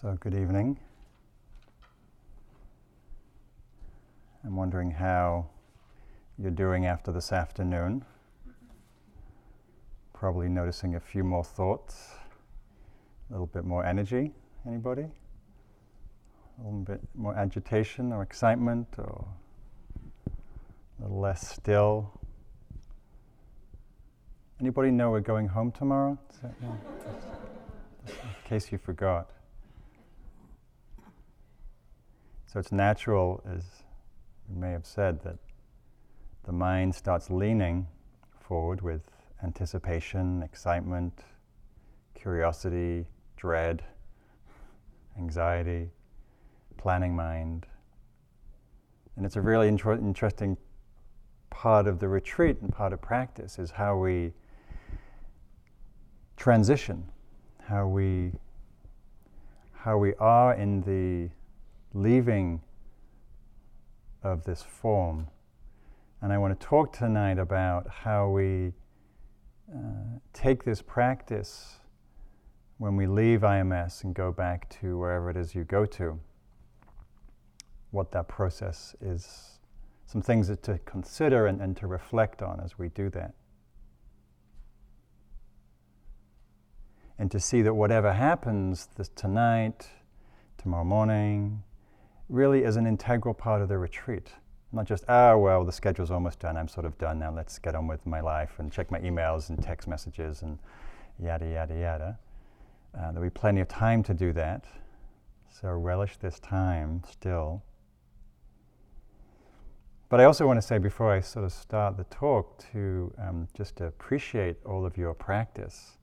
So, good evening. I'm wondering how you're doing after this afternoon. Probably noticing a few more thoughts, a little bit more energy. Anybody? A little bit more agitation or excitement, or a little less still. Anybody know we're going home tomorrow? In case you forgot. So it's natural, as you may have said, that the mind starts leaning forward with anticipation, excitement, curiosity, dread, anxiety, planning mind. And it's a really intro- interesting part of the retreat and part of practice is how we transition, how we how we are in the leaving of this form. And I want to talk tonight about how we uh, take this practice when we leave IMS and go back to wherever it is you go to, what that process is, some things to consider and, and to reflect on as we do that. And to see that whatever happens this tonight, tomorrow morning, really is an integral part of the retreat. Not just, ah, oh, well, the schedule's almost done, I'm sort of done now, let's get on with my life and check my emails and text messages and yada, yada, yada. Uh, there'll be plenty of time to do that. So relish this time still. But I also want to say before I sort of start the talk to um, just appreciate all of your practice.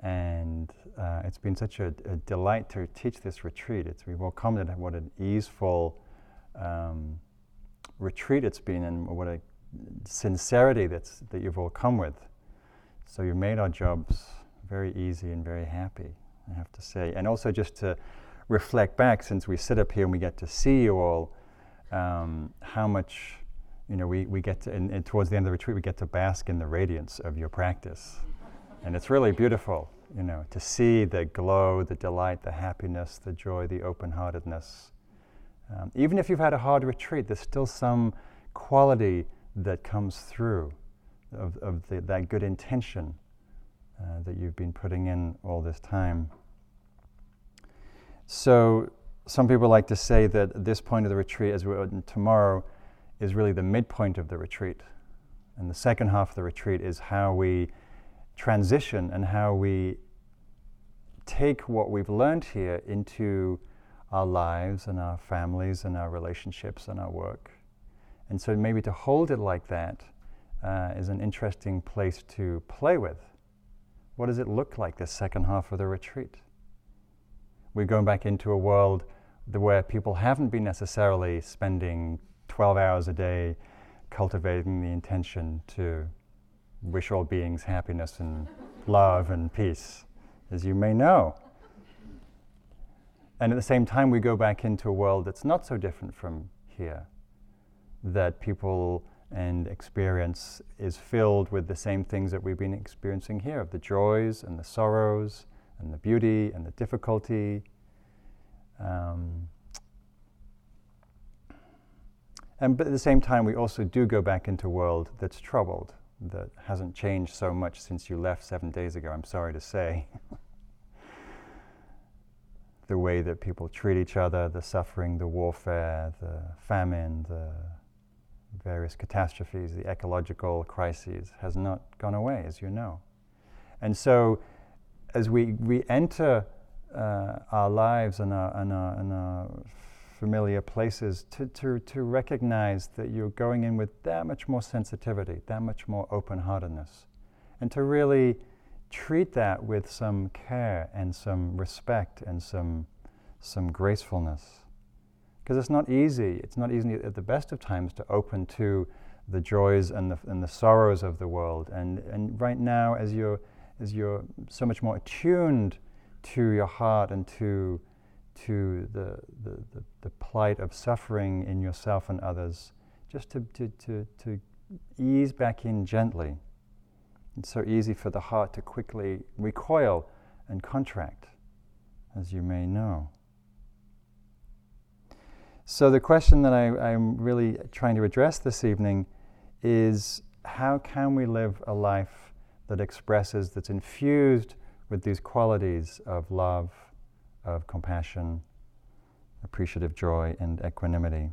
And uh, it's been such a, a, delight to teach this retreat. It's, we've all commented what an easeful um, retreat it's been and what a sincerity that's, that you've all come with. So you've made our jobs very easy and very happy, I have to say. And also just to reflect back, since we sit up here and we get to see you all, um, how much, you know, we, we get to, and, and towards the end of the retreat, we get to bask in the radiance of your practice. And it's really beautiful you know, to see the glow, the delight, the happiness, the joy, the open heartedness. Um, even if you've had a hard retreat, there's still some quality that comes through of, of the, that good intention uh, that you've been putting in all this time. So, some people like to say that this point of the retreat, as we're tomorrow, is really the midpoint of the retreat. And the second half of the retreat is how we transition and how we take what we've learned here into our lives and our families and our relationships and our work. And so maybe to hold it like that uh, is an interesting place to play with. What does it look like the second half of the retreat? We're going back into a world where people haven't been necessarily spending 12 hours a day cultivating the intention to wish all beings happiness and love and peace, as you may know. And at the same time, we go back into a world that's not so different from here, that people and experience is filled with the same things that we've been experiencing here of the joys and the sorrows and the beauty and the difficulty. Um, and but at the same time, we also do go back into a world that's troubled that hasn't changed so much since you left seven days ago, I'm sorry to say. the way that people treat each other, the suffering, the warfare, the famine, the various catastrophes, the ecological crises has not gone away, as you know. And so, as we, we enter uh, our lives and our, and our, and our familiar places to, to, to recognize that you're going in with that much more sensitivity, that much more open heartedness, and to really treat that with some care and some respect and some, some gracefulness. Because it's not easy, it's not easy at the best of times to open to the joys and the, and the sorrows of the world. And, and right now, as you're, as you're so much more attuned to your heart and to to the, the, the, the, plight of suffering in yourself and others, just to, to, to, to ease back in gently. It's so easy for the heart to quickly recoil and contract. as you may know. So, the question that I, am really trying to address this evening is how can we live a life that expresses, that's infused with these qualities of love, of compassion, appreciative joy, and equanimity?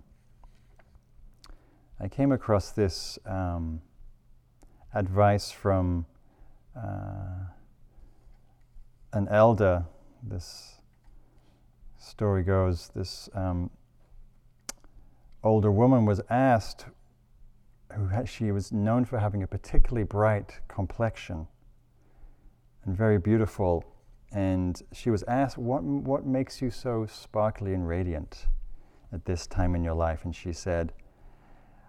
I came across this um, advice from uh, an elder. This story goes this um, older woman was asked, who had, she was known for having a particularly bright complexion and very beautiful. And she was asked, what, what makes you so sparkly and radiant at this time in your life? And she said,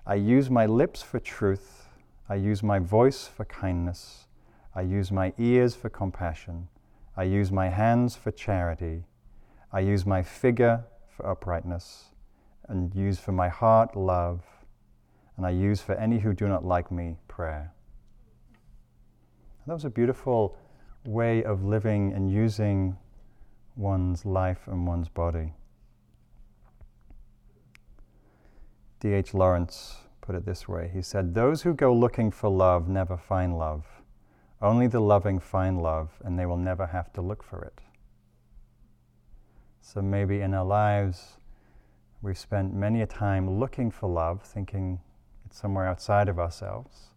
I use my lips for truth, I use my voice for kindness, I use my ears for compassion, I use my hands for charity, I use my figure for uprightness, and use for my heart love, and I use for any who do not like me prayer. That was a beautiful way of living and using one's life and one's body. D.H. Lawrence put it this way He said, Those who go looking for love never find love. Only the loving find love, and they will never have to look for it. So maybe in our lives, We've spent many a time looking for love, thinking it's somewhere outside of ourselves.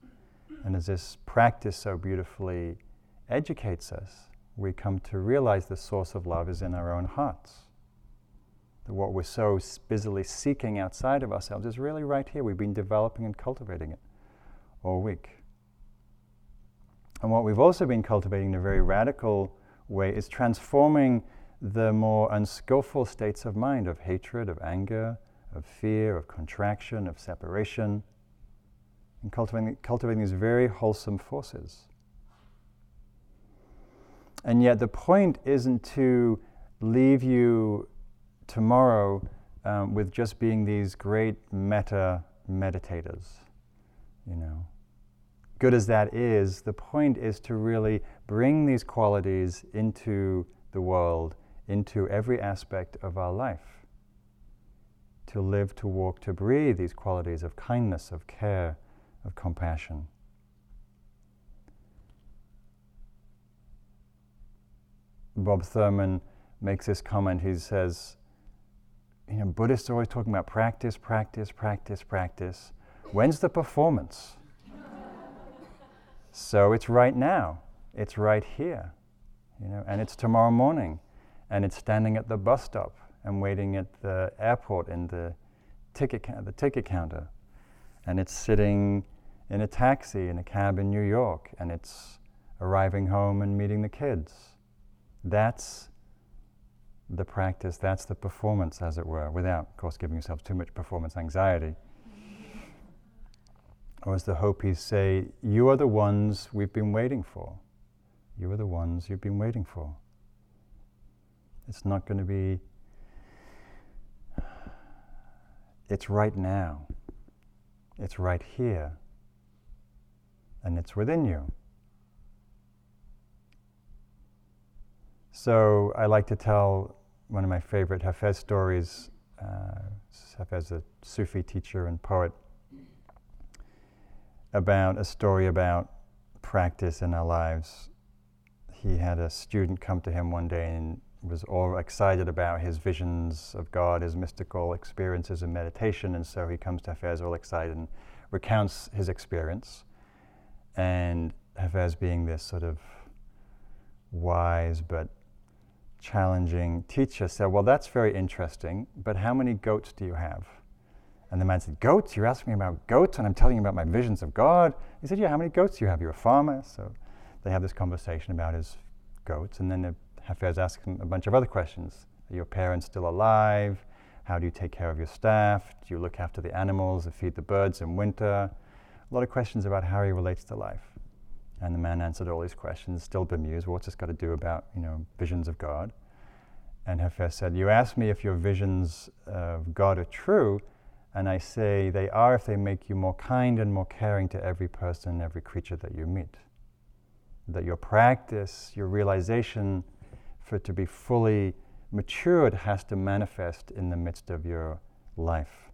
And as this practice so beautifully educates us, we come to realize the source of love is in our own hearts. That what we're so busily seeking outside of ourselves is really right here. We've been developing and cultivating it all week. And what we've also been cultivating in a very radical way is transforming the more unskillful states of mind of hatred, of anger, of fear, of contraction, of separation, and cultivating, cultivating these very wholesome forces. And yet, the point isn't to leave you tomorrow um, with just being these great metta meditators, you know. Good as that is, the point is to really bring these qualities into the world into every aspect of our life. To live, to walk, to breathe these qualities of kindness, of care, of compassion. Bob Thurman makes this comment. He says, You know, Buddhists are always talking about practice, practice, practice, practice. When's the performance? so it's right now, it's right here, you know, and it's tomorrow morning, and it's standing at the bus stop and waiting at the airport in the ticket, the ticket counter. And it's sitting in a taxi in a cab in New York, and it's arriving home and meeting the kids. That's the practice, that's the performance, as it were, without, of course, giving yourself too much performance anxiety. Or as the Hopis say, you are the ones we've been waiting for. You are the ones you've been waiting for. It's not going to be, it's right now. It's right here. And it's within you. So I like to tell one of my favorite Hafez stories. Uh, Hafez, a Sufi teacher and poet, about a story about practice in our lives. He had a student come to him one day and was all excited about his visions of God, his mystical experiences in meditation, and so he comes to Hafez all excited and recounts his experience. And Hafez, being this sort of wise but challenging teacher, said, Well, that's very interesting, but how many goats do you have? And the man said, Goats? You're asking me about goats, and I'm telling you about my visions of God? He said, Yeah, how many goats do you have? You're a farmer. So they have this conversation about his goats, and then the Hafez asks him a bunch of other questions. Are your parents still alive? How do you take care of your staff? Do you look after the animals and feed the birds in winter? A lot of questions about how he relates to life. And the man answered all these questions, still bemused. What's this got to do about, you know, visions of God? And Hafez said, You ask me if your visions of God are true, and I say they are if they make you more kind and more caring to every person and every creature that you meet. That your practice, your realization, for it to be fully matured has to manifest in the midst of your life.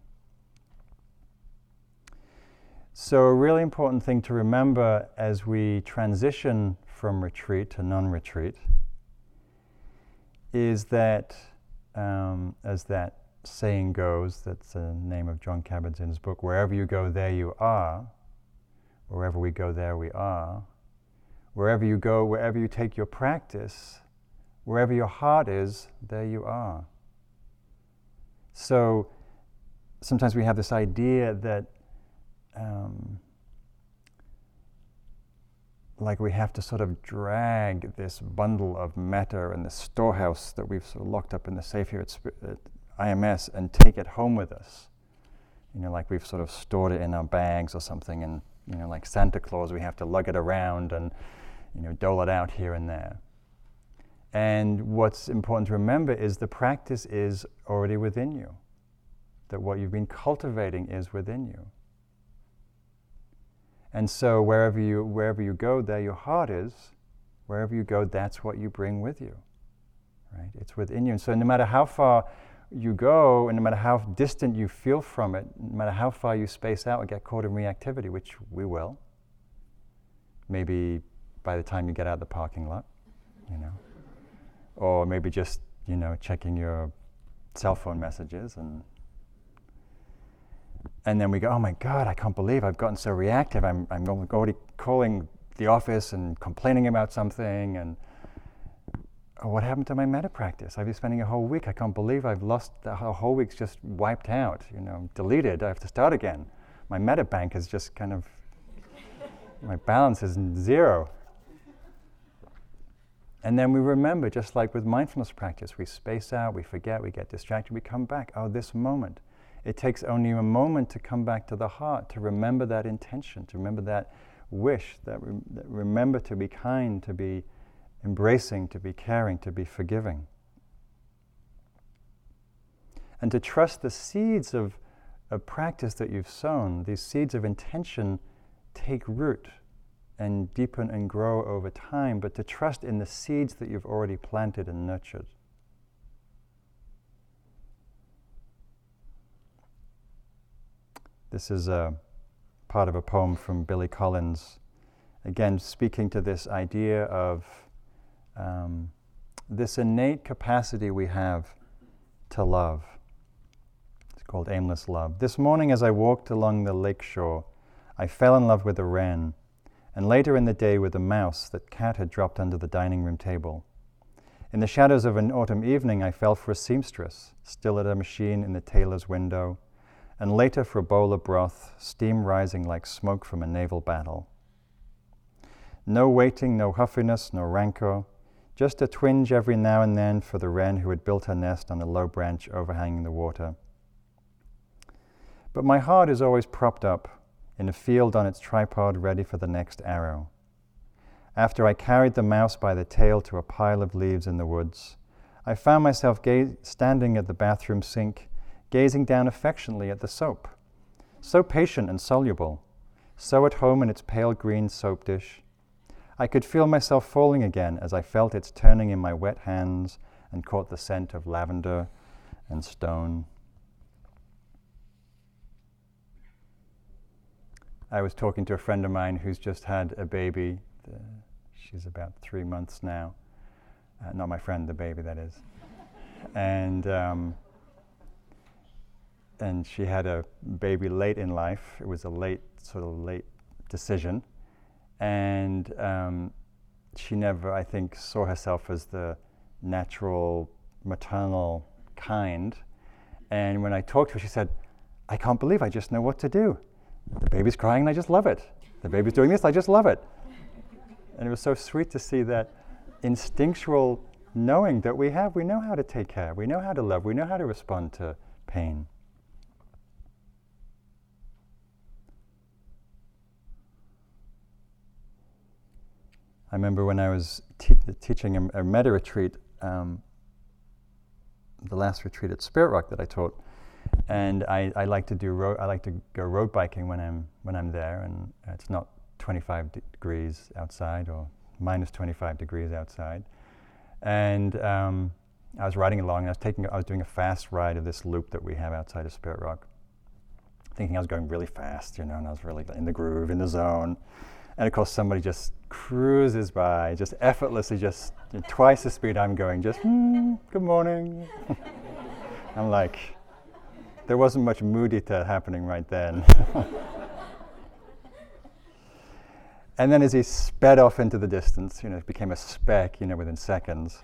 So, a really important thing to remember as we transition from retreat to non retreat is that, um, as that saying goes, that's the name of Jon Kabat-Zinn's book, wherever you go, there you are. Wherever we go, there we are. Wherever you go, wherever you take your practice, wherever your heart is, there you are. So sometimes we have this idea that um, like we have to sort of drag this bundle of matter and the storehouse that we've sort of locked up in the safe here at, at IMS and take it home with us. You know, like we've sort of stored it in our bags or something, and you know, like Santa Claus, we have to lug it around and you know, dole it out here and there. And what's important to remember is the practice is already within you, that what you've been cultivating is within you. And so wherever you, wherever you go, there your heart is. Wherever you go, that's what you bring with you. Right? It's within you. And so no matter how far you go, and no matter how distant you feel from it, no matter how far you space out and get caught in reactivity, which we will, maybe by the time you get out of the parking lot, you know or maybe just you know checking your cell phone messages and and then we go, oh my God, I can't believe I've gotten so reactive. I'm, I'm already calling the office and complaining about something. And oh, what happened to my metta practice? I've been spending a whole week. I can't believe I've lost the whole week's just wiped out, you know, deleted. I have to start again. My metta bank is just kind of, my balance is zero. And then we remember, just like with mindfulness practice, we space out, we forget, we get distracted, we come back. Oh, this moment. It takes only a moment to come back to the heart, to remember that intention, to remember that wish, that, re- that remember to be kind, to be embracing, to be caring, to be forgiving. And to trust the seeds of, of practice that you've sown, these seeds of intention take root and deepen and grow over time, but to trust in the seeds that you've already planted and nurtured. This is a part of a poem from Billy Collins, again speaking to this idea of um, this innate capacity we have to love. It's called aimless love. This morning, as I walked along the lake shore, I fell in love with a wren and later in the day with a mouse that Cat had dropped under the dining room table. In the shadows of an autumn evening, I fell for a seamstress, still at a machine in the tailor's window, and later for a bowl of broth, steam rising like smoke from a naval battle. No waiting, no huffiness, no rancor, just a twinge every now and then for the wren who had built her nest on a low branch overhanging the water. But my heart is always propped up in a field on its tripod ready for the next arrow. After I carried the mouse by the tail to a pile of leaves in the woods, I found myself ga- standing at the bathroom sink, gazing down affectionately at the soap. So patient and soluble, so at home in its pale green soap dish. I could feel myself falling again as I felt its turning in my wet hands and caught the scent of lavender and stone. I was talking to a friend of mine who's just had a baby. She's about three months now. Uh, not my friend, the baby, that is. and um, and she had a baby late in life. It was a late, sort of late decision, and um, she never, I think, saw herself as the natural maternal kind. And when I talked to her, she said, "I can't believe I just know what to do." The baby's crying, and I just love it. The baby's doing this, I just love it. And it was so sweet to see that instinctual knowing that we have. We know how to take care, we know how to love, we know how to respond to pain. I remember when I was te- teaching a, a metta retreat, um, the last retreat at Spirit Rock that I taught, and I, I like to do road, I like to go road biking when I'm when I'm there, and it's not 25 degrees outside or minus 25 degrees outside, and um, I was riding along and I was taking, I was doing a fast ride of this loop that we have outside of Spirit Rock, thinking I was going really fast, you know, and I was really in the groove, in the zone. And of course, somebody just cruises by, just effortlessly, just twice the speed I'm going, just, mm, good morning. I'm like, there wasn't much mudita happening right then. and then as he sped off into the distance, you know, it became a speck, you know, within seconds.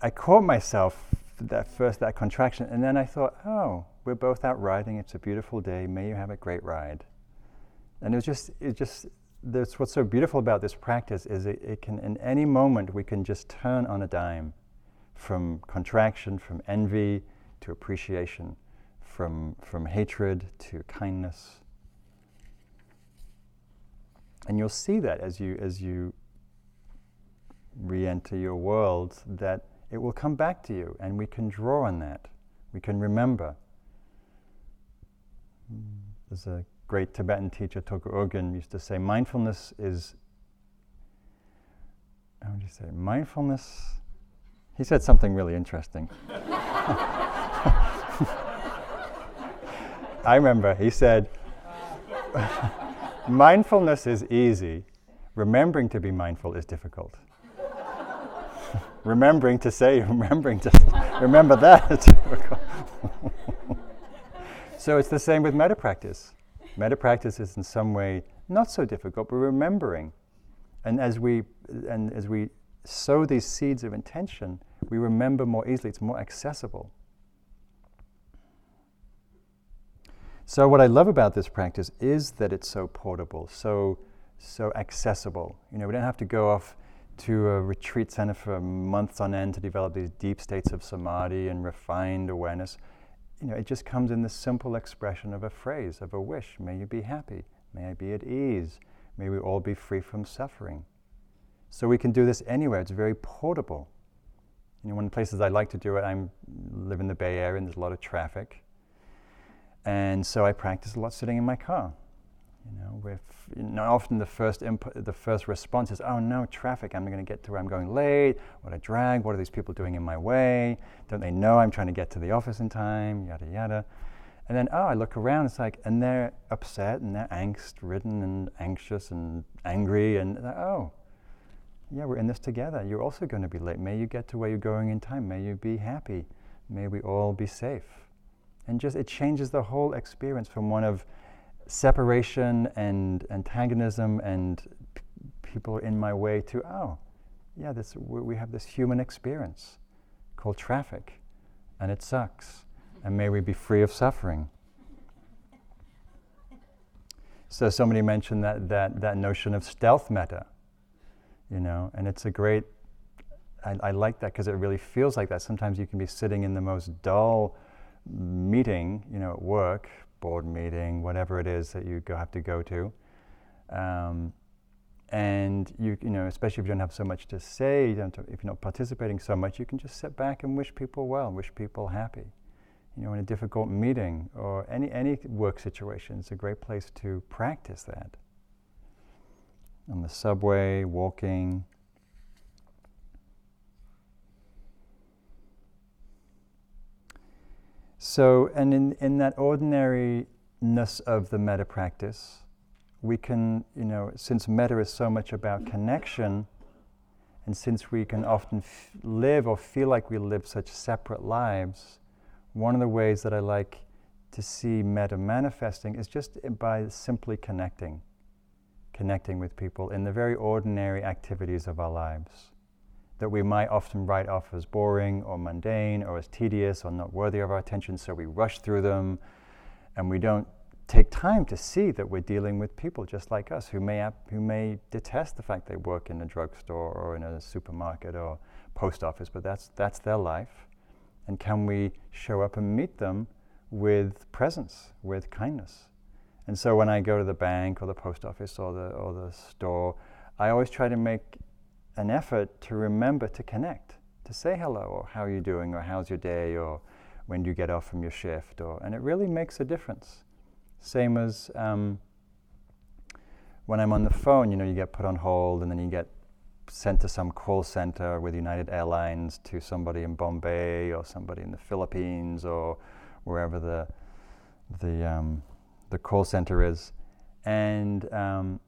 I caught myself that first, that contraction, and then I thought, oh, we're both out riding. It's a beautiful day. May you have a great ride. And it was just, it just, that's what's so beautiful about this practice is it, it can, in any moment, we can just turn on a dime from contraction, from envy to appreciation, from, from hatred to kindness. And you'll see that as you, as you re enter your world, that it will come back to you, and we can draw on that. We can remember. Hmm, there's a great Tibetan teacher, Tulku Urgyen, used to say mindfulness is, how would you say, mindfulness? He said something really interesting. I remember he said, mindfulness is easy, remembering to be mindful is difficult. remembering to say, remembering to remember that is difficult. so it's the same with metta practice. Metta practice is in some way not so difficult, but remembering. And as we and as we sow these seeds of intention, we remember more easily. It's more accessible. So what I love about this practice is that it's so portable, so so accessible. You know, we don't have to go off to a retreat center for months on end to develop these deep states of samadhi and refined awareness you know, it just comes in the simple expression of a phrase, of a wish. May you be happy. May I be at ease. May we all be free from suffering. So we can do this anywhere. It's very portable. You know, one of the places I like to do it, I live in the Bay Area and there's a lot of traffic. And so I practice a lot sitting in my car. You know, you know, often the first input, the first response is, "Oh no, traffic! I'm going to get to where I'm going late. What a drag! What are these people doing in my way? Don't they know I'm trying to get to the office in time? Yada yada." And then, oh, I look around. It's like, and they're upset and they're angst-ridden and anxious and angry. And uh, oh, yeah, we're in this together. You're also going to be late. May you get to where you're going in time. May you be happy. May we all be safe. And just it changes the whole experience from one of separation and antagonism and p- people in my way to, oh, yeah, this, we have this human experience called traffic, and it sucks, and may we be free of suffering. So somebody mentioned that, that, that notion of stealth metta, you know, and it's a great, I, I like that because it really feels like that. Sometimes you can be sitting in the most dull meeting, you know, at work, board meeting, whatever it is that you go, have to go to. Um, and you, you know, especially if you don't have so much to say, you don't, if you're not participating so much, you can just sit back and wish people well, wish people happy. You know, in a difficult meeting or any, any work situation, it's a great place to practice that. On the subway, walking, So, and in, in that ordinariness of the metta practice, we can, you know, since metta is so much about connection, and since we can often f- live or feel like we live such separate lives, one of the ways that I like to see metta manifesting is just by simply connecting, connecting with people in the very ordinary activities of our lives that we might often write off as boring or mundane or as tedious or not worthy of our attention, so we rush through them and we don't take time to see that we're dealing with people just like us who may, who may detest the fact they work in a drugstore or in a supermarket or post office, but that's, that's their life. And can we show up and meet them with presence, with kindness? And so when I go to the bank or the post office or the, or the store, I always try to make an effort to remember to connect, to say hello, or how are you doing, or how's your day, or when do you get off from your shift, or, and it really makes a difference. Same as um, when I'm on the phone, you know, you get put on hold and then you get sent to some call center with United Airlines to somebody in Bombay or somebody in the Philippines or wherever the the um, the call center is, and um,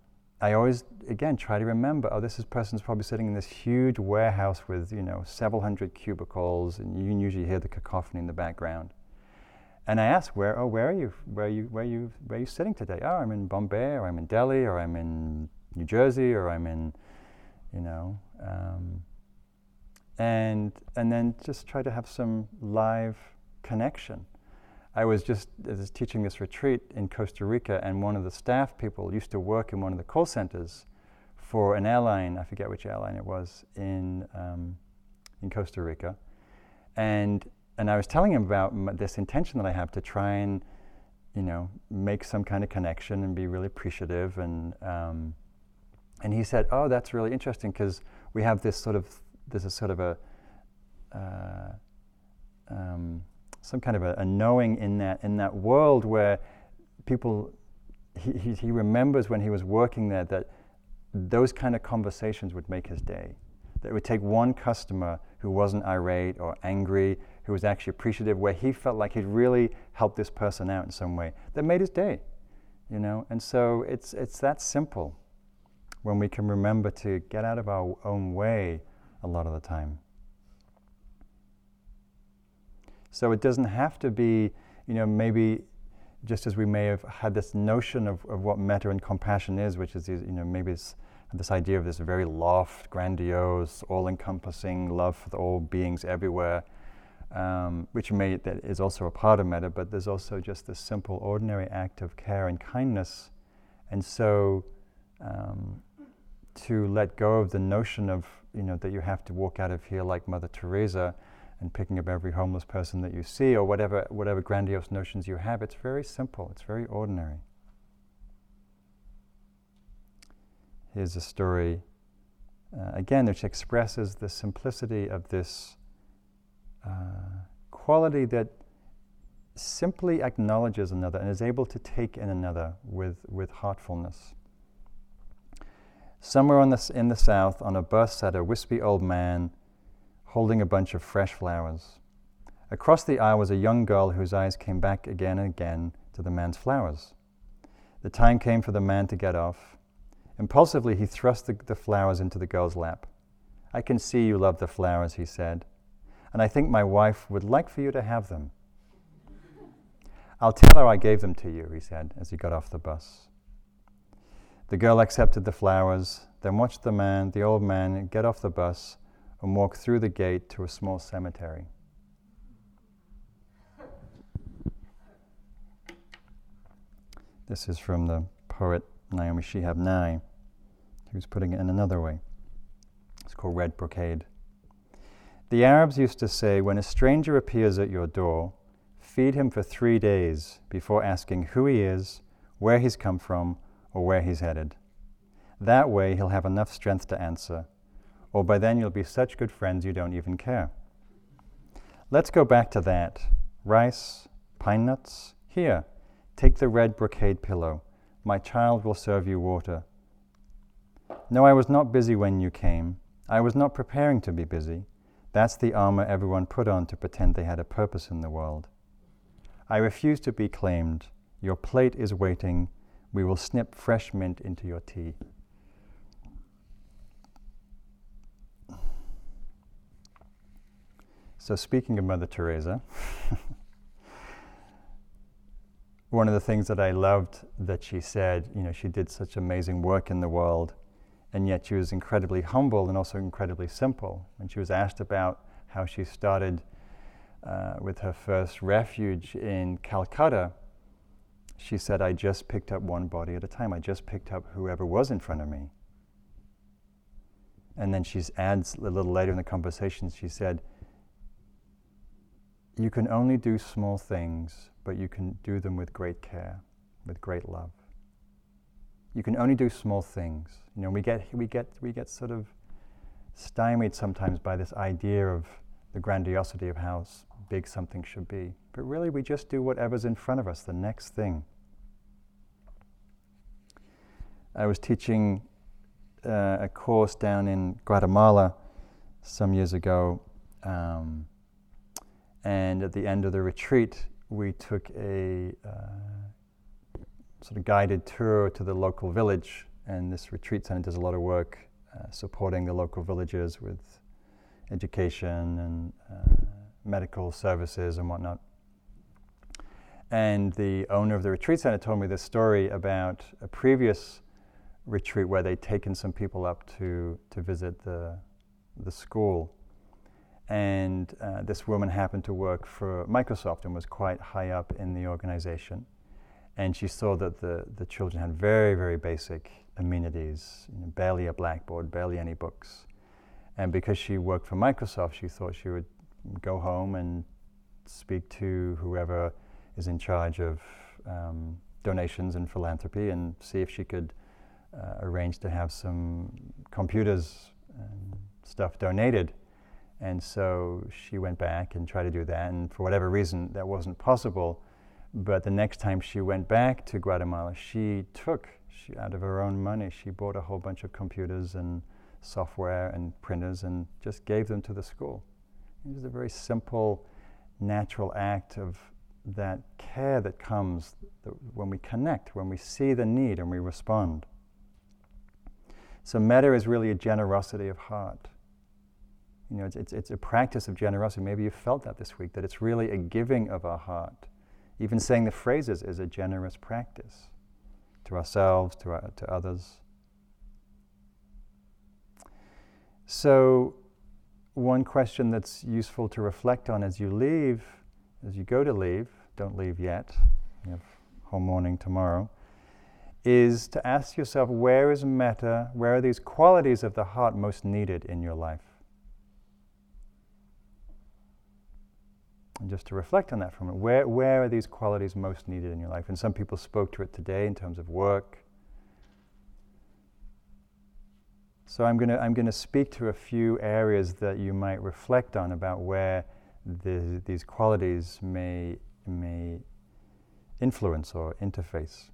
I always again try to remember. Oh, this is person's probably sitting in this huge warehouse with you know several hundred cubicles, and you can usually hear the cacophony in the background. And I ask, where, oh, where are you? Where are you, where are you, where are you sitting today? Oh, I'm in Bombay, or I'm in Delhi, or I'm in New Jersey, or I'm in, you know, um, and and then just try to have some live connection. I was just I was teaching this retreat in Costa Rica, and one of the staff people used to work in one of the call centers for an airline. I forget which airline it was in um, in Costa Rica, and and I was telling him about m- this intention that I have to try and, you know, make some kind of connection and be really appreciative. And um, and he said, "Oh, that's really interesting because we have this sort of there's a sort of a uh, um, some kind of a, a, knowing in that in that world where people he, he, remembers when he was working there that those kind of conversations would make his day. That it would take one customer who wasn't irate or angry who was actually appreciative, where he felt like he'd really helped this person out in some way that made his day, you know. And so it's it's that simple when we can remember to get out of our own way a lot of the time. So it doesn't have to be, you know, maybe just as we may have had this notion of, of what metta and compassion is, which is, you know, maybe it's this idea of this very loft, grandiose, all-encompassing love for all beings everywhere um, which may that is also a part of metta, but there's also just this simple, ordinary act of care and kindness, and so um, to let go of the notion of you know that you have to walk out of here like Mother Teresa and picking up every homeless person that you see or whatever whatever grandiose notions you have. It's very simple. It's very ordinary. Here's a story uh, again, which expresses the simplicity of this uh, quality that simply acknowledges another and is able to take in another with, with heartfulness. Somewhere on the, in the south, on a bus, sat a wispy old man holding a bunch of fresh flowers. Across the aisle was a young girl whose eyes came back again and again to the man's flowers. The time came for the man to get off. Impulsively, he thrust the, the flowers into the girl's lap. I can see you love the flowers, he said and I think my wife would like for you to have them. I'll tell her I gave them to you, he said as he got off the bus. The girl accepted the flowers, then watched the man, the old man, get off the bus and walk through the gate to a small cemetery. This is from the poet Naomi Shihab Nye, who's putting it in another way. It's called Red Brocade. The Arabs used to say, when a stranger appears at your door, feed him for three days before asking who he is, where he's come from, or where he's headed. That way, he'll have enough strength to answer, or by then you'll be such good friends you don't even care. Let's go back to that. Rice, pine nuts? Here, take the red brocade pillow. My child will serve you water. No, I was not busy when you came. I was not preparing to be busy. That's the armor everyone put on to pretend they had a purpose in the world. I refuse to be claimed. Your plate is waiting. We will snip fresh mint into your tea. So, speaking of Mother Teresa, one of the things that I loved that she said, you know, she did such amazing work in the world and yet she was incredibly humble and also incredibly simple. When she was asked about how she started uh, with her first refuge in Calcutta, she said, I just picked up one body at a time. I just picked up whoever was in front of me. And then she adds a little later in the conversation, she said, You can only do small things, but you can do them with great care, with great love you can only do small things. You know, we get, we get, we get sort of stymied sometimes by this idea of the grandiosity of how big something should be. But really, we just do whatever's in front of us, the next thing. I was teaching uh, a course down in Guatemala some years ago. Um, and at the end of the retreat, we took a uh, sort of guided tour to the local village. And this retreat center does a lot of work uh, supporting the local villagers with education and uh, medical services and whatnot. And the owner of the retreat center told me this story about a previous retreat where they'd taken some people up to, to visit the, the school. And uh, this woman happened to work for Microsoft and was quite high up in the organization. And she saw that the, the children had very, very basic amenities, you know, barely a blackboard, barely any books. And because she worked for Microsoft, she thought she would go home and speak to whoever is in charge of um, donations and philanthropy and see if she could uh, arrange to have some computers and stuff donated. And so she went back and tried to do that, and for whatever reason, that wasn't possible. But the next time she went back to Guatemala, she took, she, out of her own money, she bought a whole bunch of computers and software and printers and just gave them to the school. It was a very simple, natural act of that care that comes when we connect, when we see the need and we respond. So, metta is really a generosity of heart. You know, it's, it's, it's, a practice of generosity. Maybe you felt that this week, that it's really a giving of our heart. Even saying the phrases is a generous practice to ourselves, to, our, to others. So, one question that's useful to reflect on as you leave, as you go to leave, don't leave yet, you have whole morning tomorrow, is to ask yourself where is metta, where are these qualities of the heart most needed in your life? And just to reflect on that for a moment, where, where are these qualities most needed in your life? And some people spoke to it today in terms of work, So I'm going to I'm to speak to a few areas that you might reflect on about where the, these qualities may may influence or interface.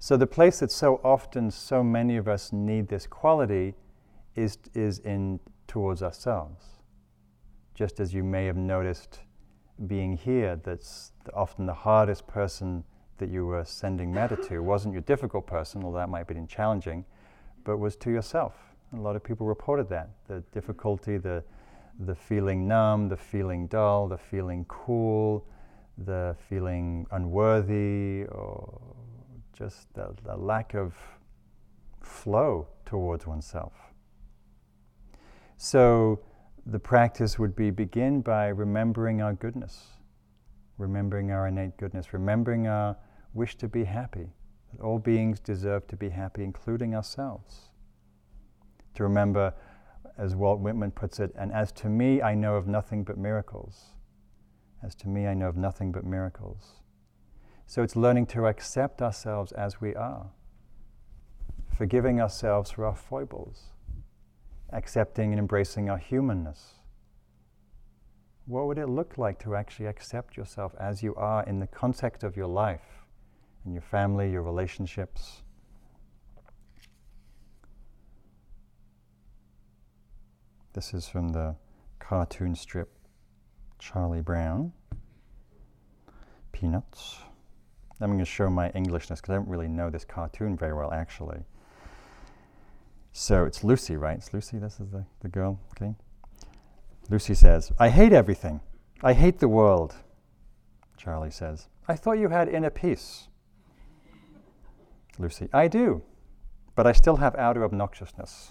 So the place that so often so many of us need this quality is is in towards ourselves. Just as you may have noticed being here, that's often the hardest person that you were sending metta to wasn't your difficult person, although that might have been challenging but was to yourself. A lot of people reported that the difficulty, the, the feeling numb, the feeling dull, the feeling cool, the feeling unworthy, or just the, the lack of flow towards oneself. So the practice would be begin by remembering our goodness, remembering our innate goodness, remembering our wish to be happy, that all beings deserve to be happy, including ourselves. To remember, as Walt Whitman puts it, and as to me, I know of nothing but miracles. As to me, I know of nothing but miracles. So it's learning to accept ourselves as we are, forgiving ourselves for our foibles, accepting and embracing our humanness. What would it look like to actually accept yourself as you are in the context of your life? in your family, your relationships. This is from the cartoon strip Charlie Brown. Peanuts. I'm going to show my Englishness because I don't really know this cartoon very well, actually. So it's Lucy, right? It's Lucy, this is the, the girl, okay? Lucy says, I hate everything. I hate the world. Charlie says, I thought you had inner peace. Lucy, I do, but I still have outer obnoxiousness.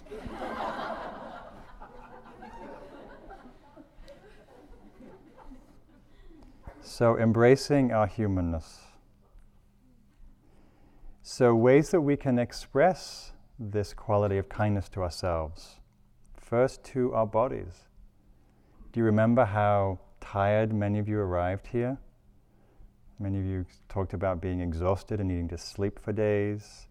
so, embracing our humanness. So, ways that we can express this quality of kindness to ourselves. First, to our bodies. Do you remember how tired many of you arrived here? Many of you talked about being exhausted and needing to sleep for days.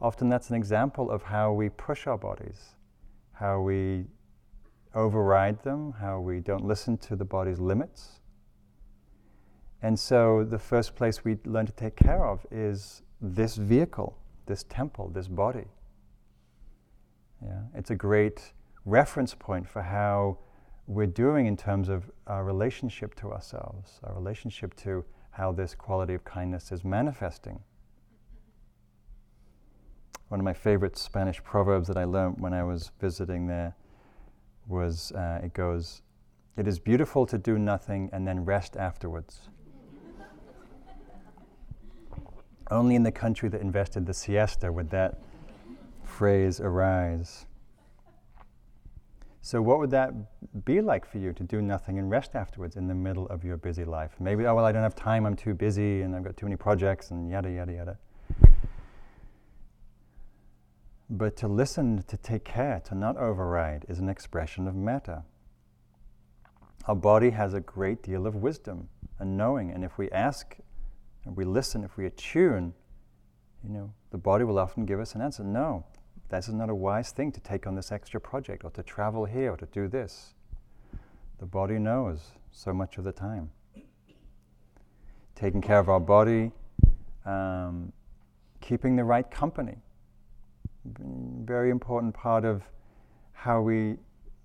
Often that's an example of how we push our bodies, how we override them, how we don't listen to the body's limits. And so the first place we learn to take care of is this vehicle, this temple, this body. Yeah? It's a great reference point for how we're doing in terms of our relationship to ourselves, our relationship to how this quality of kindness is manifesting. One of my favorite Spanish proverbs that I learned when I was visiting there was uh, it goes, It is beautiful to do nothing and then rest afterwards. Only in the country that invested the siesta would that phrase arise. So, what would that be like for you to do nothing and rest afterwards in the middle of your busy life? Maybe, oh, well, I don't have time, I'm too busy, and I've got too many projects, and yada, yada, yada. But to listen, to take care, to not override, is an expression of metta. Our body has a great deal of wisdom and knowing, and if we ask, and we listen, if we attune, you know, the body will often give us an answer. No, this is not a wise thing to take on this extra project or to travel here or to do this. The body knows so much of the time. Taking care of our body, um, keeping the right company. Very important part of how we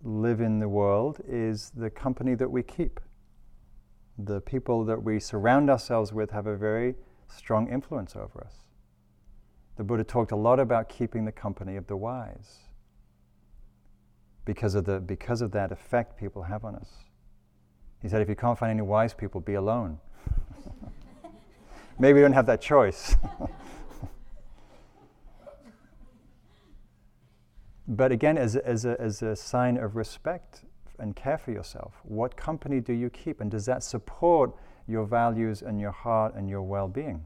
live in the world is the company that we keep. The people that we surround ourselves with have a very strong influence over us the Buddha talked a lot about keeping the company of the wise because of, the, because of that effect people have on us. He said, if you can't find any wise people, be alone. Maybe you don't have that choice. but again, as as, a, as a sign of respect and care for yourself, what company do you keep? And does that support your values and your heart and your well being?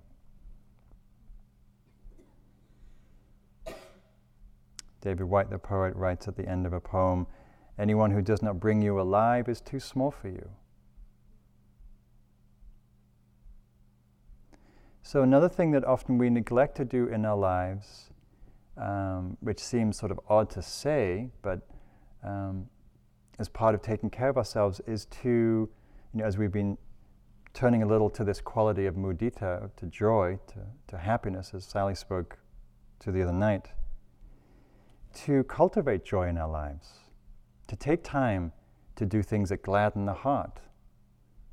David Whyte, the poet, writes at the end of a poem Anyone who does not bring you alive is too small for you. So, another thing that often we neglect to do in our lives, um, which seems sort of odd to say, but um, as part of taking care of ourselves, is to, you know, as we've been turning a little to this quality of mudita, to joy, to, to happiness, as Sally spoke to the other night to cultivate joy in our lives, to take time to do things that gladden the heart,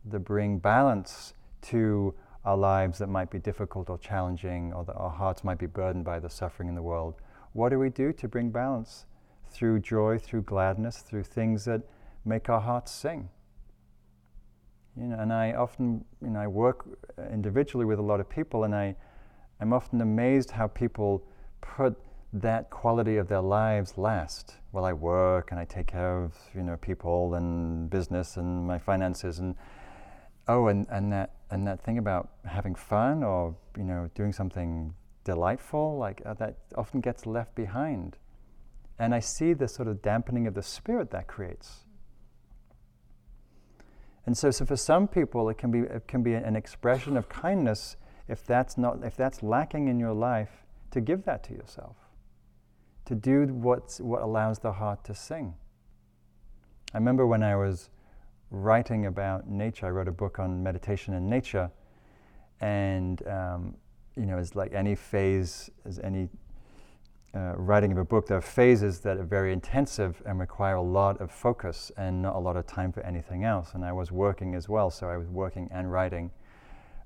that bring balance to our lives that might be difficult or challenging, or that our hearts might be burdened by the suffering in the world. What do we do to bring balance through joy, through gladness, through things that make our hearts sing? You know, and I often, you know, I work individually with a lot of people, and I, I'm often amazed how people put that quality of their lives last. While I work and I take care of you know people and business and my finances and oh and, and that and that thing about having fun or you know doing something delightful like uh, that often gets left behind. And I see the sort of dampening of the spirit that creates. And so, so for some people it can be it can be an expression of kindness if that's not if that's lacking in your life to give that to yourself to do what's, what allows the heart to sing. I remember when I was writing about nature, I wrote a book on meditation and nature, and um, you know, as like any phase, as any uh, writing of a book, there are phases that are very intensive and require a lot of focus and not a lot of time for anything else. And I was working as well, so I was working and writing,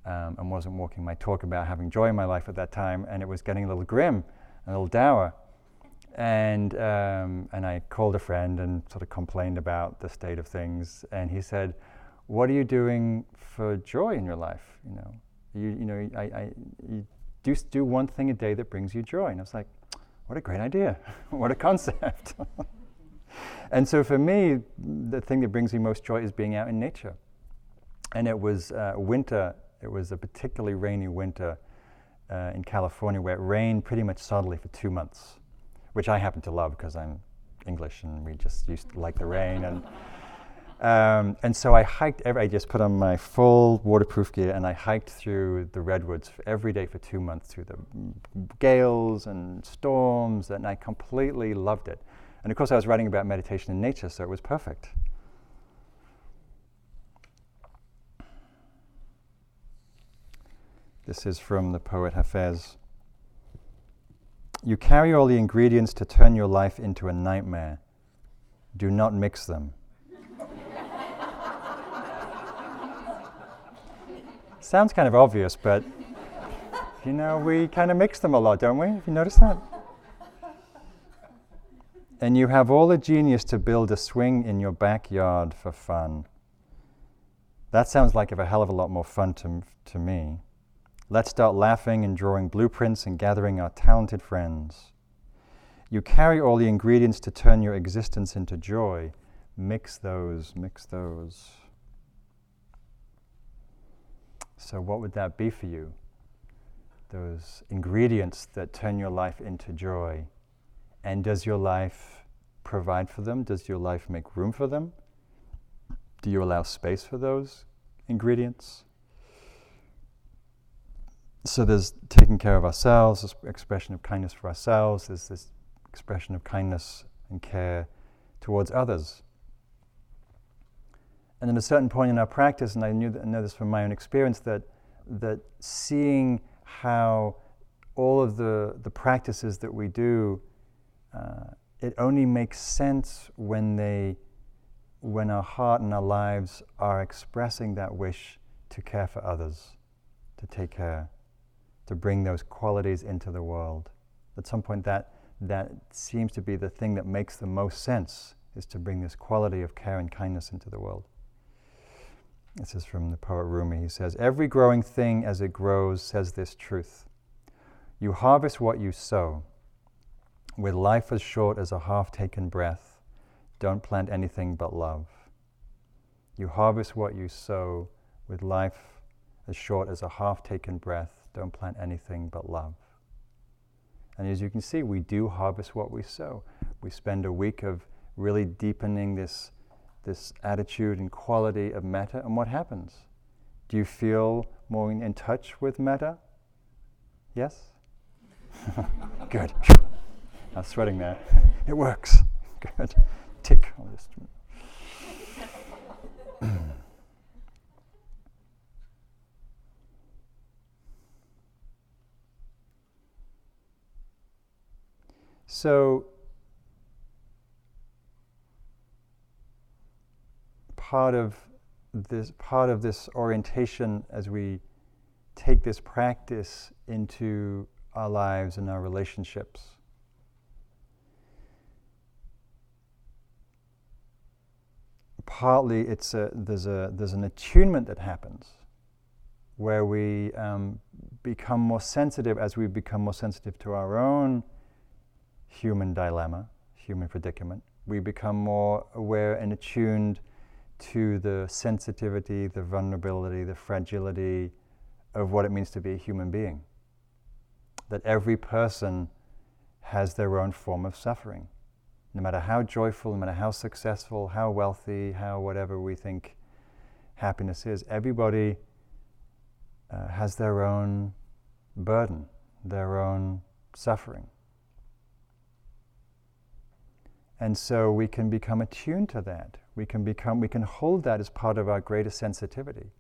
um, and wasn't walking my talk about having joy in my life at that time, and it was getting a little grim, a little dour. And, um, and I called a friend and sort of complained about the state of things. And he said, What are you doing for joy in your life? You know, you, you know, I, I, you do, do one thing a day that brings you joy. And I was like, What a great idea. what a concept. and so for me, the thing that brings me most joy is being out in nature. And it was uh, winter, it was a particularly rainy winter uh, in California where it rained pretty much solidly for two months which I happen to love because I'm English and we just used to like the rain. And, um, and so I hiked, every, I just put on my full waterproof gear and I hiked through the redwoods every day for two months through the gales and storms, and I completely loved it. And of course, I was writing about meditation in nature, so it was perfect. This is from the poet Hafez. You carry all the ingredients to turn your life into a nightmare. Do not mix them. Sounds kind of obvious, but you know, we kind of mix them a lot, don't we? Have you noticed that? And you have all the genius to build a swing in your backyard for fun. That sounds like a hell of a lot more fun to, to me. Let's start laughing and drawing blueprints and gathering our talented friends. You carry all the ingredients to turn your existence into joy. Mix those, mix those. So, what would that be for you? Those ingredients that turn your life into joy. And does your life provide for them? Does your life make room for them? Do you allow space for those ingredients? So there's taking care of ourselves, this expression of kindness for ourselves, there's this expression of kindness and care towards others. And at a certain point in our practice, and I knew that, I know this from my own experience, that, that seeing how all of the, the practices that we do, uh, it only makes sense when they, when our heart and our lives are expressing that wish to care for others, to take care to bring those qualities into the world. At some point, that, that seems to be the thing that makes the most sense, is to bring this quality of care and kindness into the world. This is from the poet Rumi. He says, Every growing thing as it grows says this truth You harvest what you sow. With life as short as a half taken breath, don't plant anything but love. You harvest what you sow with life as short as a half taken breath, don't plant anything but love. And as you can see, we do harvest what we sow. We spend a week of really deepening this, this attitude and quality of metta, and what happens? Do you feel more in, touch with metta? Yes? Good. I was sweating there. It works. Good. Tick. So, part of this part of this orientation as we take this practice into our lives and our relationships. Partly, it's a, there's, a, there's an attunement that happens where we um, become more sensitive as we become more sensitive to our own human dilemma, human predicament. We become more aware and attuned to the sensitivity, the vulnerability, the fragility of what it means to be a human being. That every person has their own form of suffering. No matter how joyful, no matter how successful, how wealthy, how whatever we think happiness is, everybody uh, has their own burden, their own suffering. And so we can become attuned to that. We can become we can hold that as part of our greatest sensitivity.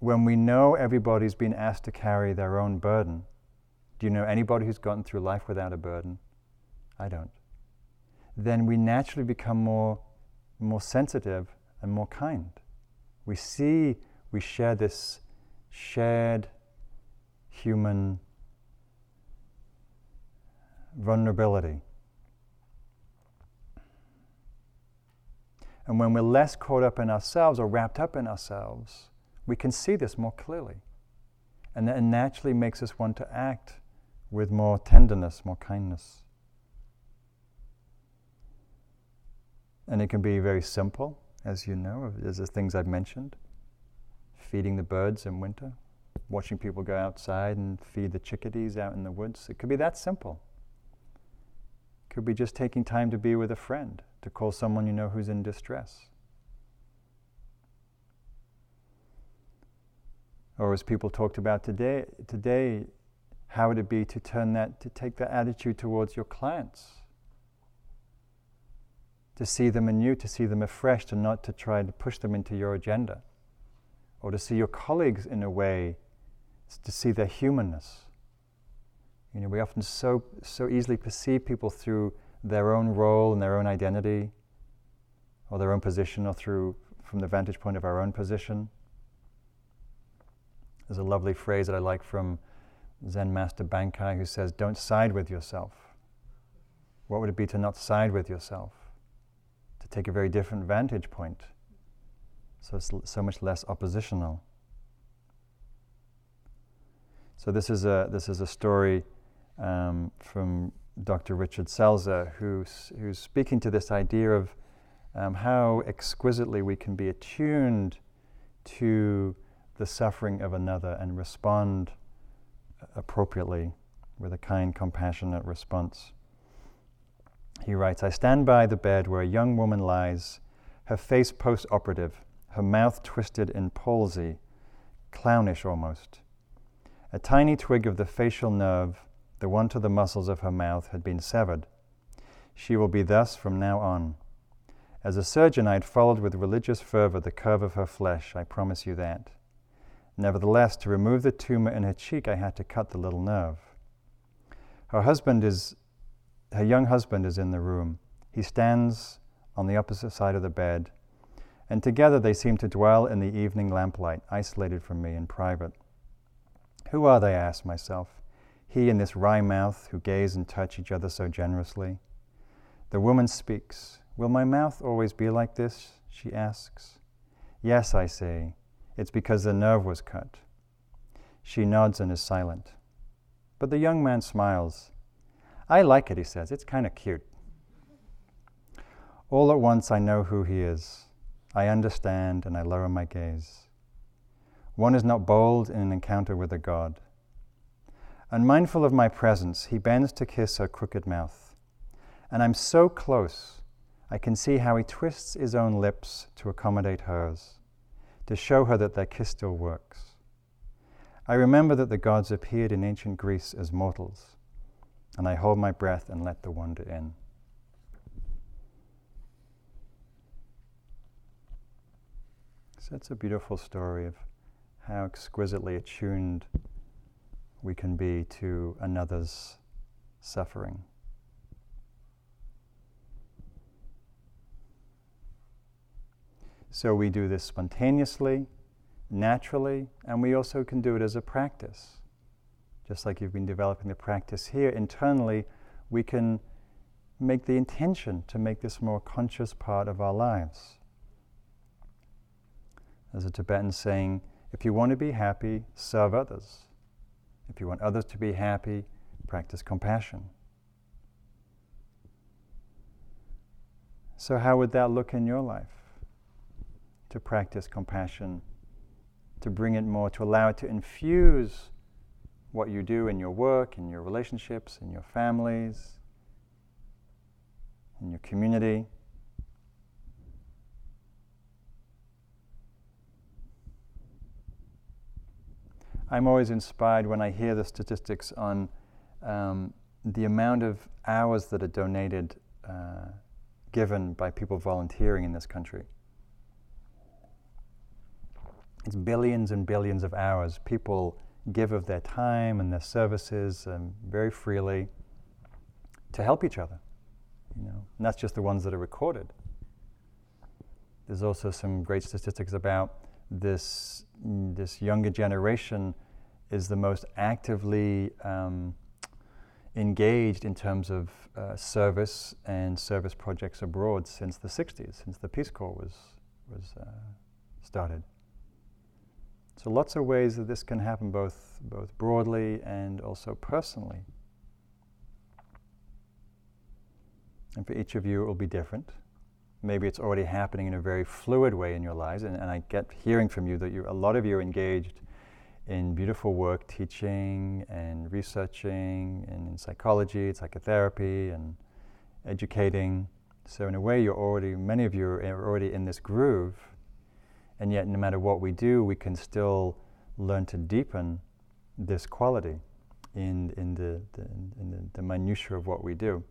When we know everybody's been asked to carry their own burden, do you know anybody who's gotten through life without a burden? I don't. Then we naturally become more more sensitive and more kind. We see we share this shared human vulnerability. And when we're less caught up in ourselves or wrapped up in ourselves, we can see this more clearly. And that naturally makes us want to act with more tenderness, more kindness. And it can be very simple, as you know, as the things I've mentioned feeding the birds in winter, watching people go outside and feed the chickadees out in the woods. It could be that simple. Could be just taking time to be with a friend, to call someone you know who's in distress. Or as people talked about today, today, how would it be to turn that, to take that attitude towards your clients? To see them anew, to see them afresh, to not to try to push them into your agenda. Or to see your colleagues in a way, to see their humanness You know, we often so, so easily perceive people through their own role and their own identity or their own position or through from the vantage point of our own position. There's a lovely phrase that I like from Zen Master Bankei who says, Don't side with yourself. What would it be to not side with yourself? To take a very different vantage point. So it's so much less oppositional. So this is a, this is a story um, from Dr. Richard Selzer, who's, who's speaking to this idea of um, how exquisitely we can be attuned to the suffering of another and respond appropriately with a kind, compassionate response. He writes I stand by the bed where a young woman lies, her face post operative, her mouth twisted in palsy, clownish almost. A tiny twig of the facial nerve, the one to the muscles of her mouth, had been severed. She will be thus from now on. As a surgeon, I had followed with religious fervor the curve of her flesh, I promise you that. Nevertheless, to remove the tumor in her cheek, I had to cut the little nerve. Her husband is, her young husband is in the room. He stands on the opposite side of the bed, and together they seem to dwell in the evening lamplight, isolated from me in private. Who are they? I ask myself. He and this wry mouth who gaze and touch each other so generously. The woman speaks. Will my mouth always be like this? She asks. Yes, I say. It's because the nerve was cut. She nods and is silent. But the young man smiles. I like it, he says. It's kind of cute. All at once, I know who he is. I understand and I lower my gaze. One is not bold in an encounter with a god. Unmindful of my presence, he bends to kiss her crooked mouth. And I'm so close, I can see how he twists his own lips to accommodate hers to show her that their kiss still works. I remember that the gods appeared in ancient Greece as mortals, and I hold my breath and let the wonder in. So it's a beautiful story of how exquisitely attuned we can be to another's suffering. So we do this spontaneously, naturally, and we also can do it as a practice. Just like you've been developing the practice here, internally, we can make the intention to make this more conscious part of our lives. There's a Tibetan saying if you want to be happy, serve others. If you want others to be happy, practice compassion. So, how would that look in your life? to practice compassion, to bring it more, to allow it to infuse what you do in your work, in your relationships, in your families, in your community. I'm always inspired when I hear the statistics on um, the amount of hours that are donated, uh, given by people volunteering in this country. It's billions and billions of hours. People give of their time and their services um, very freely to help each other. You know, and that's just the ones that are recorded. There's also some great statistics about this. This younger generation is the most actively um, engaged in terms of uh, service and service projects abroad since the 60s, since the Peace Corps was was uh, started. So lots of ways that this can happen both, both broadly and also personally. And for each of you, it will be different. Maybe it's already happening in a very fluid way in your lives, and, and I get hearing from you that you, a lot of you are engaged in beautiful work, teaching and researching, and in psychology, psychotherapy, and educating. So in a way, you're already, many of you are already in this groove and yet, no matter what we do, we can still learn to deepen this quality in, in, the, the, in the, the minutiae of what we do.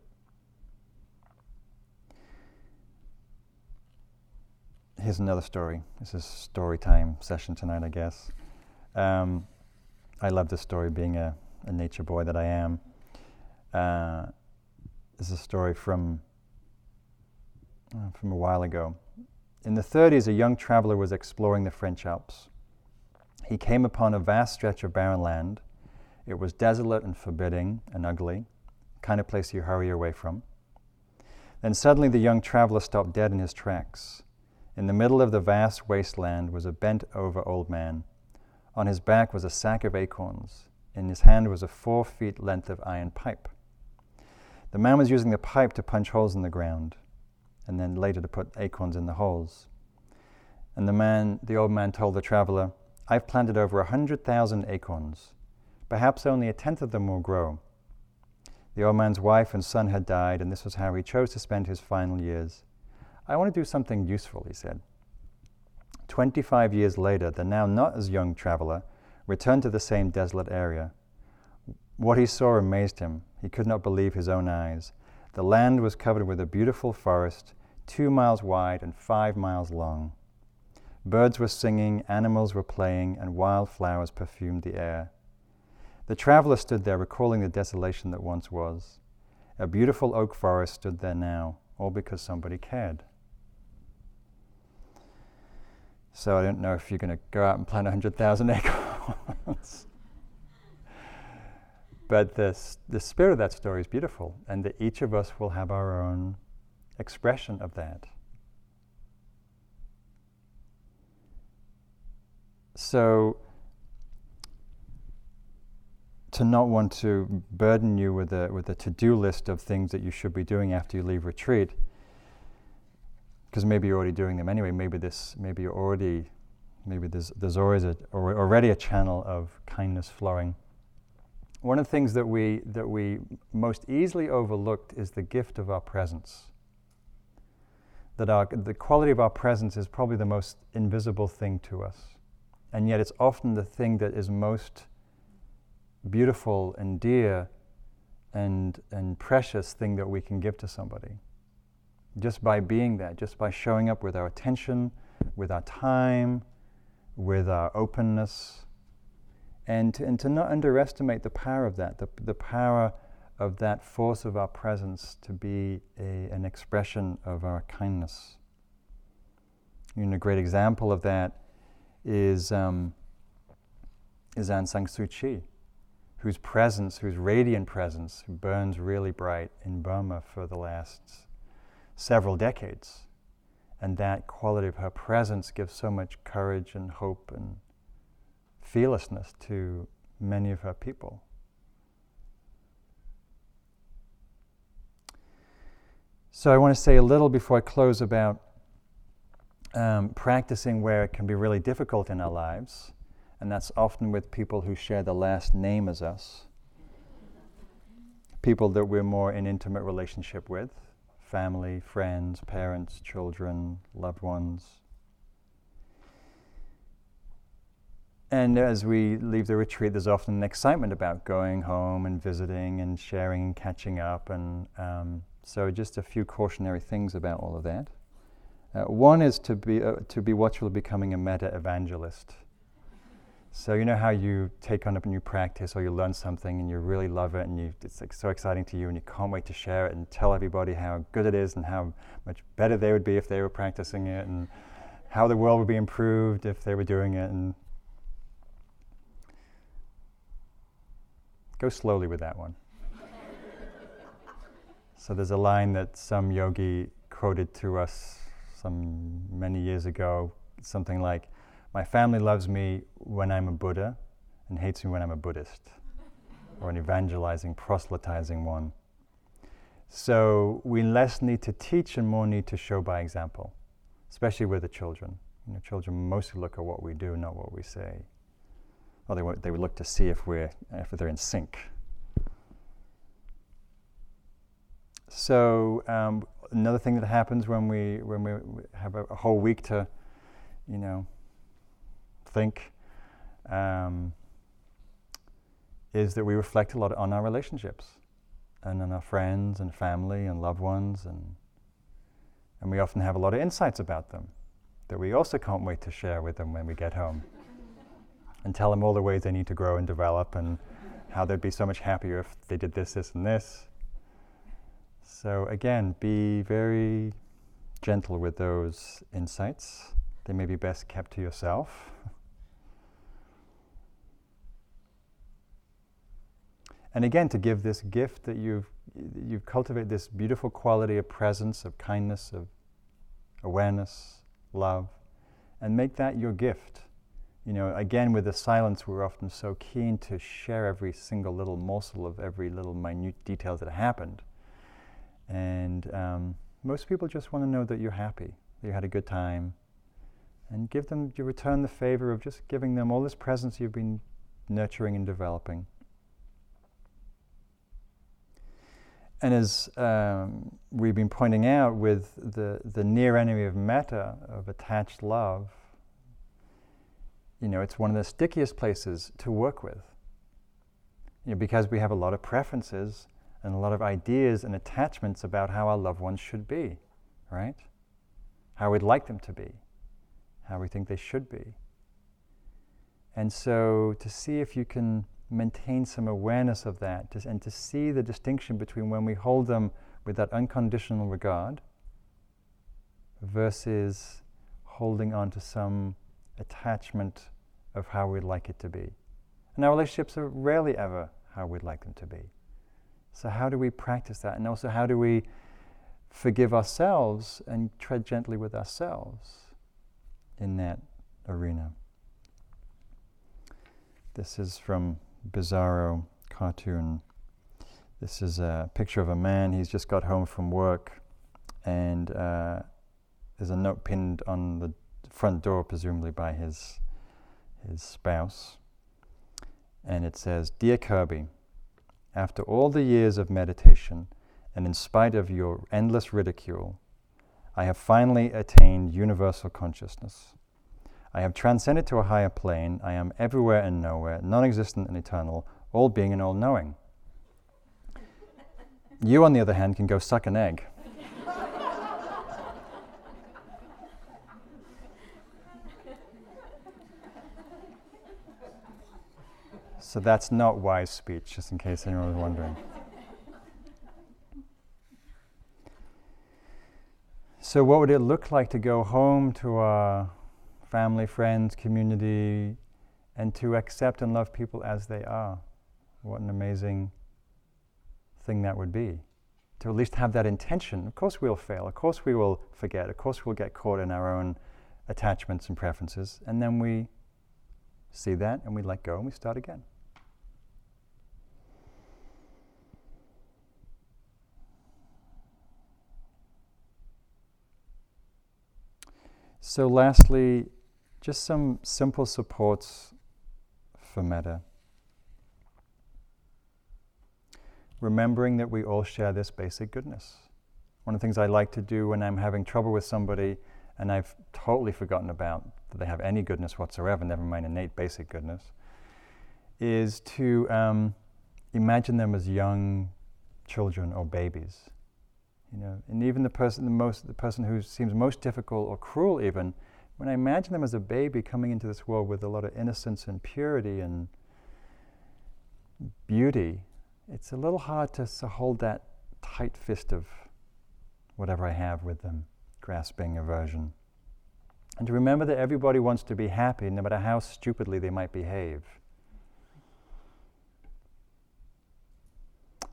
Here's another story. This is story time session tonight, I guess. Um, I love this story, being a, a nature boy that I am. Uh, this is a story from, uh, from a while ago. In the 30s, a young traveler was exploring the French Alps. He came upon a vast stretch of barren land. It was desolate and forbidding and ugly, kind of place you hurry away from. Then suddenly the young traveler stopped dead in his tracks. In the middle of the vast wasteland was a bent over old man. On his back was a sack of acorns. In his hand was a four feet length of iron pipe. The man was using the pipe to punch holes in the ground and then later to put acorns in the holes. And the man, the old man told the traveler, I've planted over a hundred thousand acorns. Perhaps only a tenth of them will grow. The old man's wife and son had died, and this was how he chose to spend his final years. I want to do something useful, he said. Twenty five years later, the now not as young traveler returned to the same desolate area. What he saw amazed him. He could not believe his own eyes. The land was covered with a beautiful forest, two miles wide and five miles long. Birds were singing, animals were playing, and wild flowers perfumed the air. The traveler stood there, recalling the desolation that once was. A beautiful oak forest stood there now, all because somebody cared. So I don't know if you're going to go out and plant 100,000 acorns. but the, the spirit of that story is beautiful, and that each of us will have our own expression of that. So, to not want to burden you with a, with a to do list of things that you should be doing after you leave retreat, because maybe you're already doing them anyway. Maybe this, maybe you're already, maybe there's, there's always a, or already a channel of kindness flowing. One of the things that we, that we most easily overlooked is the gift of our presence. That our, the quality of our presence is probably the most invisible thing to us. And yet it's often the thing that is most beautiful and dear and, and precious thing that we can give to somebody. Just by being there, just by showing up with our attention, with our time, with our openness, and to, and to not underestimate the power of that, the, the power of that force of our presence to be a, an expression of our kindness. Know, a great example of that is, um, is Aung San Suu Kyi whose presence, whose radiant presence, burns really bright in Burma for the last several decades. And that quality of her presence gives so much courage and hope and fearlessness to many of her people. So, I want to say a little before I close about um, practicing where it can be really difficult in our lives and that's often with people who share the last name as us. People that we're more in intimate relationship with family, friends, parents, children, loved ones. And as we leave the retreat, there's often an excitement about going home and visiting and sharing and catching up. And um, so, just a few cautionary things about all of that. Uh, one is to be, uh, to be watchful of becoming a metta evangelist. So you know how you take on a new practice or you learn something and you really love it and you, it's like so exciting to you and you can't wait to share it and tell everybody how good it is and how much better they would be if they were practicing it and how the world would be improved if they were doing it and go slowly with that one. so there's a line that some yogi quoted to us some many years ago, something like my family loves me when I'm a Buddha and hates me when I'm a Buddhist or an evangelizing, proselytizing one. So we less need to teach and more need to show by example, especially with the children. You know, children mostly look at what we do, not what we say. Or they, they would look to see if, we're, if they're in sync. So um, another thing that happens when we, when we have a, a whole week to, you know, think um, is that we reflect a lot on our relationships and on our friends and family and loved ones and and we often have a lot of insights about them that we also can't wait to share with them when we get home and tell them all the ways they need to grow and develop and how they'd be so much happier if they did this, this, and this. So, again, be very gentle with those insights. They may be best kept to yourself. And again, to give this gift that you've, you've cultivated this beautiful quality of presence, of kindness, of awareness, love, and make that your gift. You know, again, with the silence, we're often so keen to share every single little morsel of every little minute detail that happened. And um, most people just want to know that you're happy, that you had a good time, and give them, you return the favor of just giving them all this presence you've been nurturing and developing. And as um, we've been pointing out with the, the near enemy of metta, of attached love, you know, it's one of the stickiest places to work with. You know, because we have a lot of preferences and a lot of ideas and attachments about how our loved ones should be, right? How we'd like them to be, how we think they should be. And so to see if you can maintain some awareness of that to, and to see the distinction between when we hold them with that unconditional regard versus holding on to some attachment of how we'd like it to be. And our relationships are rarely ever how we'd like them to be. So, how do we practice that? And also, how do we forgive ourselves and tread gently with ourselves in that arena? This is from bizarro cartoon. This is a picture of a man. He's just got home from work, and uh, there's a note pinned on the front door, presumably by his his spouse. And it says, "Dear Kirby, after all the years of meditation, and in spite of your endless ridicule, I have finally attained universal consciousness. I have transcended to a higher plane. I am everywhere and nowhere, non existent and eternal, all being and all knowing. You, on the other hand, can go suck an egg. so that's not wise speech, just in case anyone was wondering. So, what would it look like to go home to our family, friends, community, and to accept and love people as they are. What an amazing thing that would be. To at least have that intention. Of course, we'll fail. Of course, we will forget. Of course, we'll get caught in our own attachments and preferences. And then we see that and we let go and we start again. So, lastly, just some simple supports for metta. Remembering that we all share this basic goodness. One of the things I like to do when I'm having trouble with somebody and I've totally forgotten about that they have any goodness whatsoever, never mind innate basic goodness, is to um, imagine them as young children or babies. You know, and even the person, the most, the person who seems most difficult or cruel, even when I imagine them as a baby coming into this world with a lot of innocence and purity and beauty, it's a little hard to, to hold that tight fist of whatever I have with them, grasping aversion. And to remember that everybody wants to be happy, no matter how stupidly they might behave.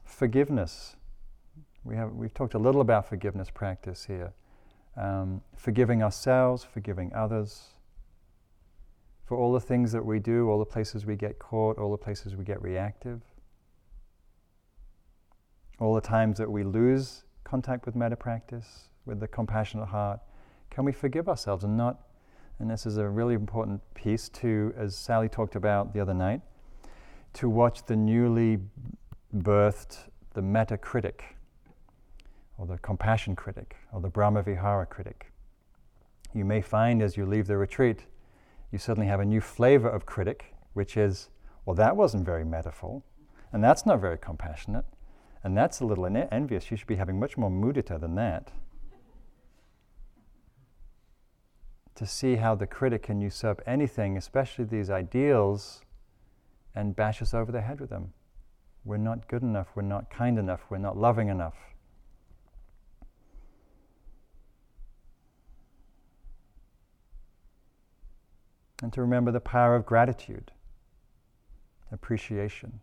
Forgiveness. We have, we've talked a little about forgiveness practice here um, forgiving ourselves, forgiving others, for all the things that we do, all the places we get caught, all the places we get reactive, all the times that we lose contact with metta practice, with the compassionate heart. Can we forgive ourselves and not? And this is a really important piece to, as Sally talked about the other night, to watch the newly birthed, the metta critic or the compassion critic, or the Brahmavihara critic. You may find as you leave the retreat, you suddenly have a new flavor of critic, which is, well, that wasn't very metaphor, and that's not very compassionate, and that's a little en- envious. You should be having much more mudita than that. To see how the critic can usurp anything, especially these ideals, and bash us over the head with them. we're not good enough, we're not kind enough, we're not loving enough. And to remember the power of gratitude, appreciation.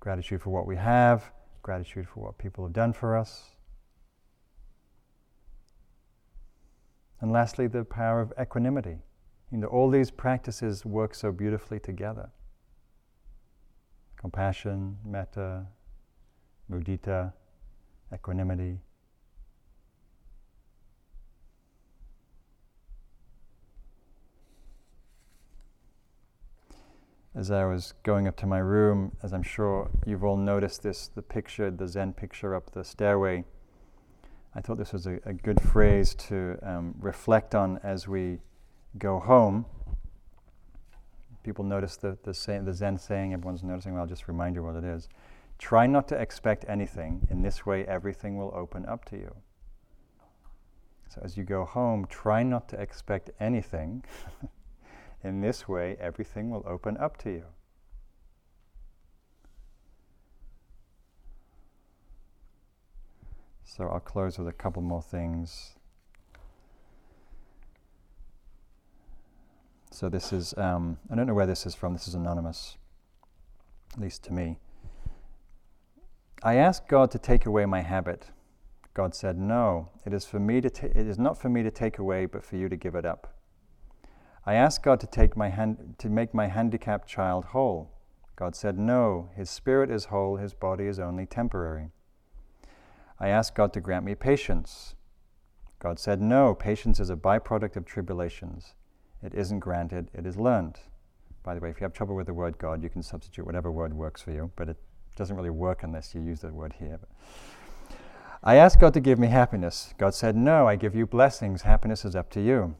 Gratitude for what we have, gratitude for what people have done for us. And lastly, the power of equanimity. You know, all these practices work so beautifully together. Compassion, metta, mudita, equanimity. As I was going up to my room, as I'm sure you've all noticed this, the picture, the Zen picture up the stairway, I thought this was a, a good phrase to um, reflect on as we go home. People notice the, the, say, the Zen saying, everyone's noticing, well, I'll just remind you what it is. Try not to expect anything. In this way, everything will open up to you. So as you go home, try not to expect anything. In this way, everything will open up to you. So I'll close with a couple more things. So this is, um, I don't know where this is from, this is anonymous, at least to me. I asked God to take away my habit. God said, No, it is, for me to ta- it is not for me to take away, but for you to give it up. I asked God to, take my hand- to make my handicapped child whole. God said, No, his spirit is whole, his body is only temporary. I asked God to grant me patience. God said, No, patience is a byproduct of tribulations. It isn't granted, it is learned. By the way, if you have trouble with the word God, you can substitute whatever word works for you, but it doesn't really work unless you use the word here. I asked God to give me happiness. God said, No, I give you blessings. Happiness is up to you.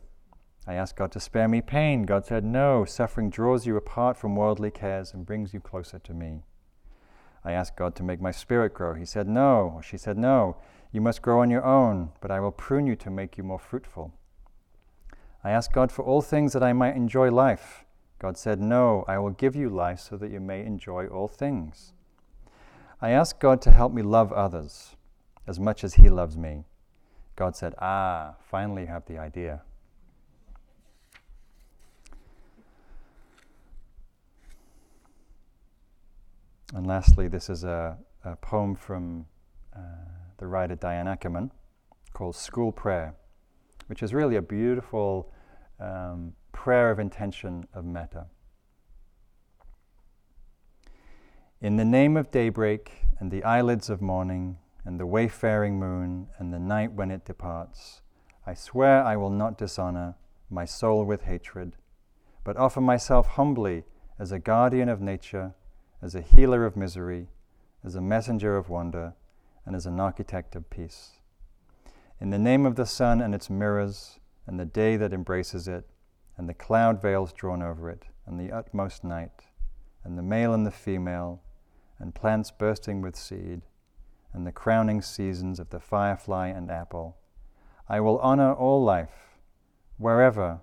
I asked God to spare me pain. God said, No, suffering draws you apart from worldly cares and brings you closer to me. I asked God to make my spirit grow. He said, No. Or she said, No, you must grow on your own, but I will prune you to make you more fruitful. I asked God for all things that I might enjoy life. God said, No, I will give you life so that you may enjoy all things. I asked God to help me love others as much as He loves me. God said, Ah, finally you have the idea. And lastly, this is a, a poem from uh, the writer Diane Ackerman called School Prayer, which is really a beautiful um, prayer of intention of metta. In the name of daybreak and the eyelids of morning and the wayfaring moon and the night when it departs, I swear I will not dishonor my soul with hatred, but offer myself humbly as a guardian of nature as a healer of misery, as a messenger of wonder, and as an architect of peace. In the name of the sun and its mirrors, and the day that embraces it, and the cloud veils drawn over it, and the utmost night, and the male and the female, and plants bursting with seed, and the crowning seasons of the firefly and apple, I will honor all life, wherever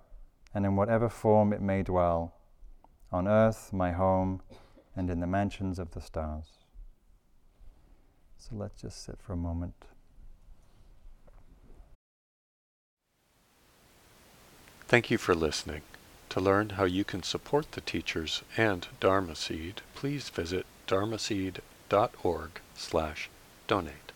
and in whatever form it may dwell, on earth, my home, and in the mansions of the stars. So let's just sit for a moment. Thank you for listening. To learn how you can support the teachers and Dharma Seed, please visit dharma dharmaseed.org slash donate.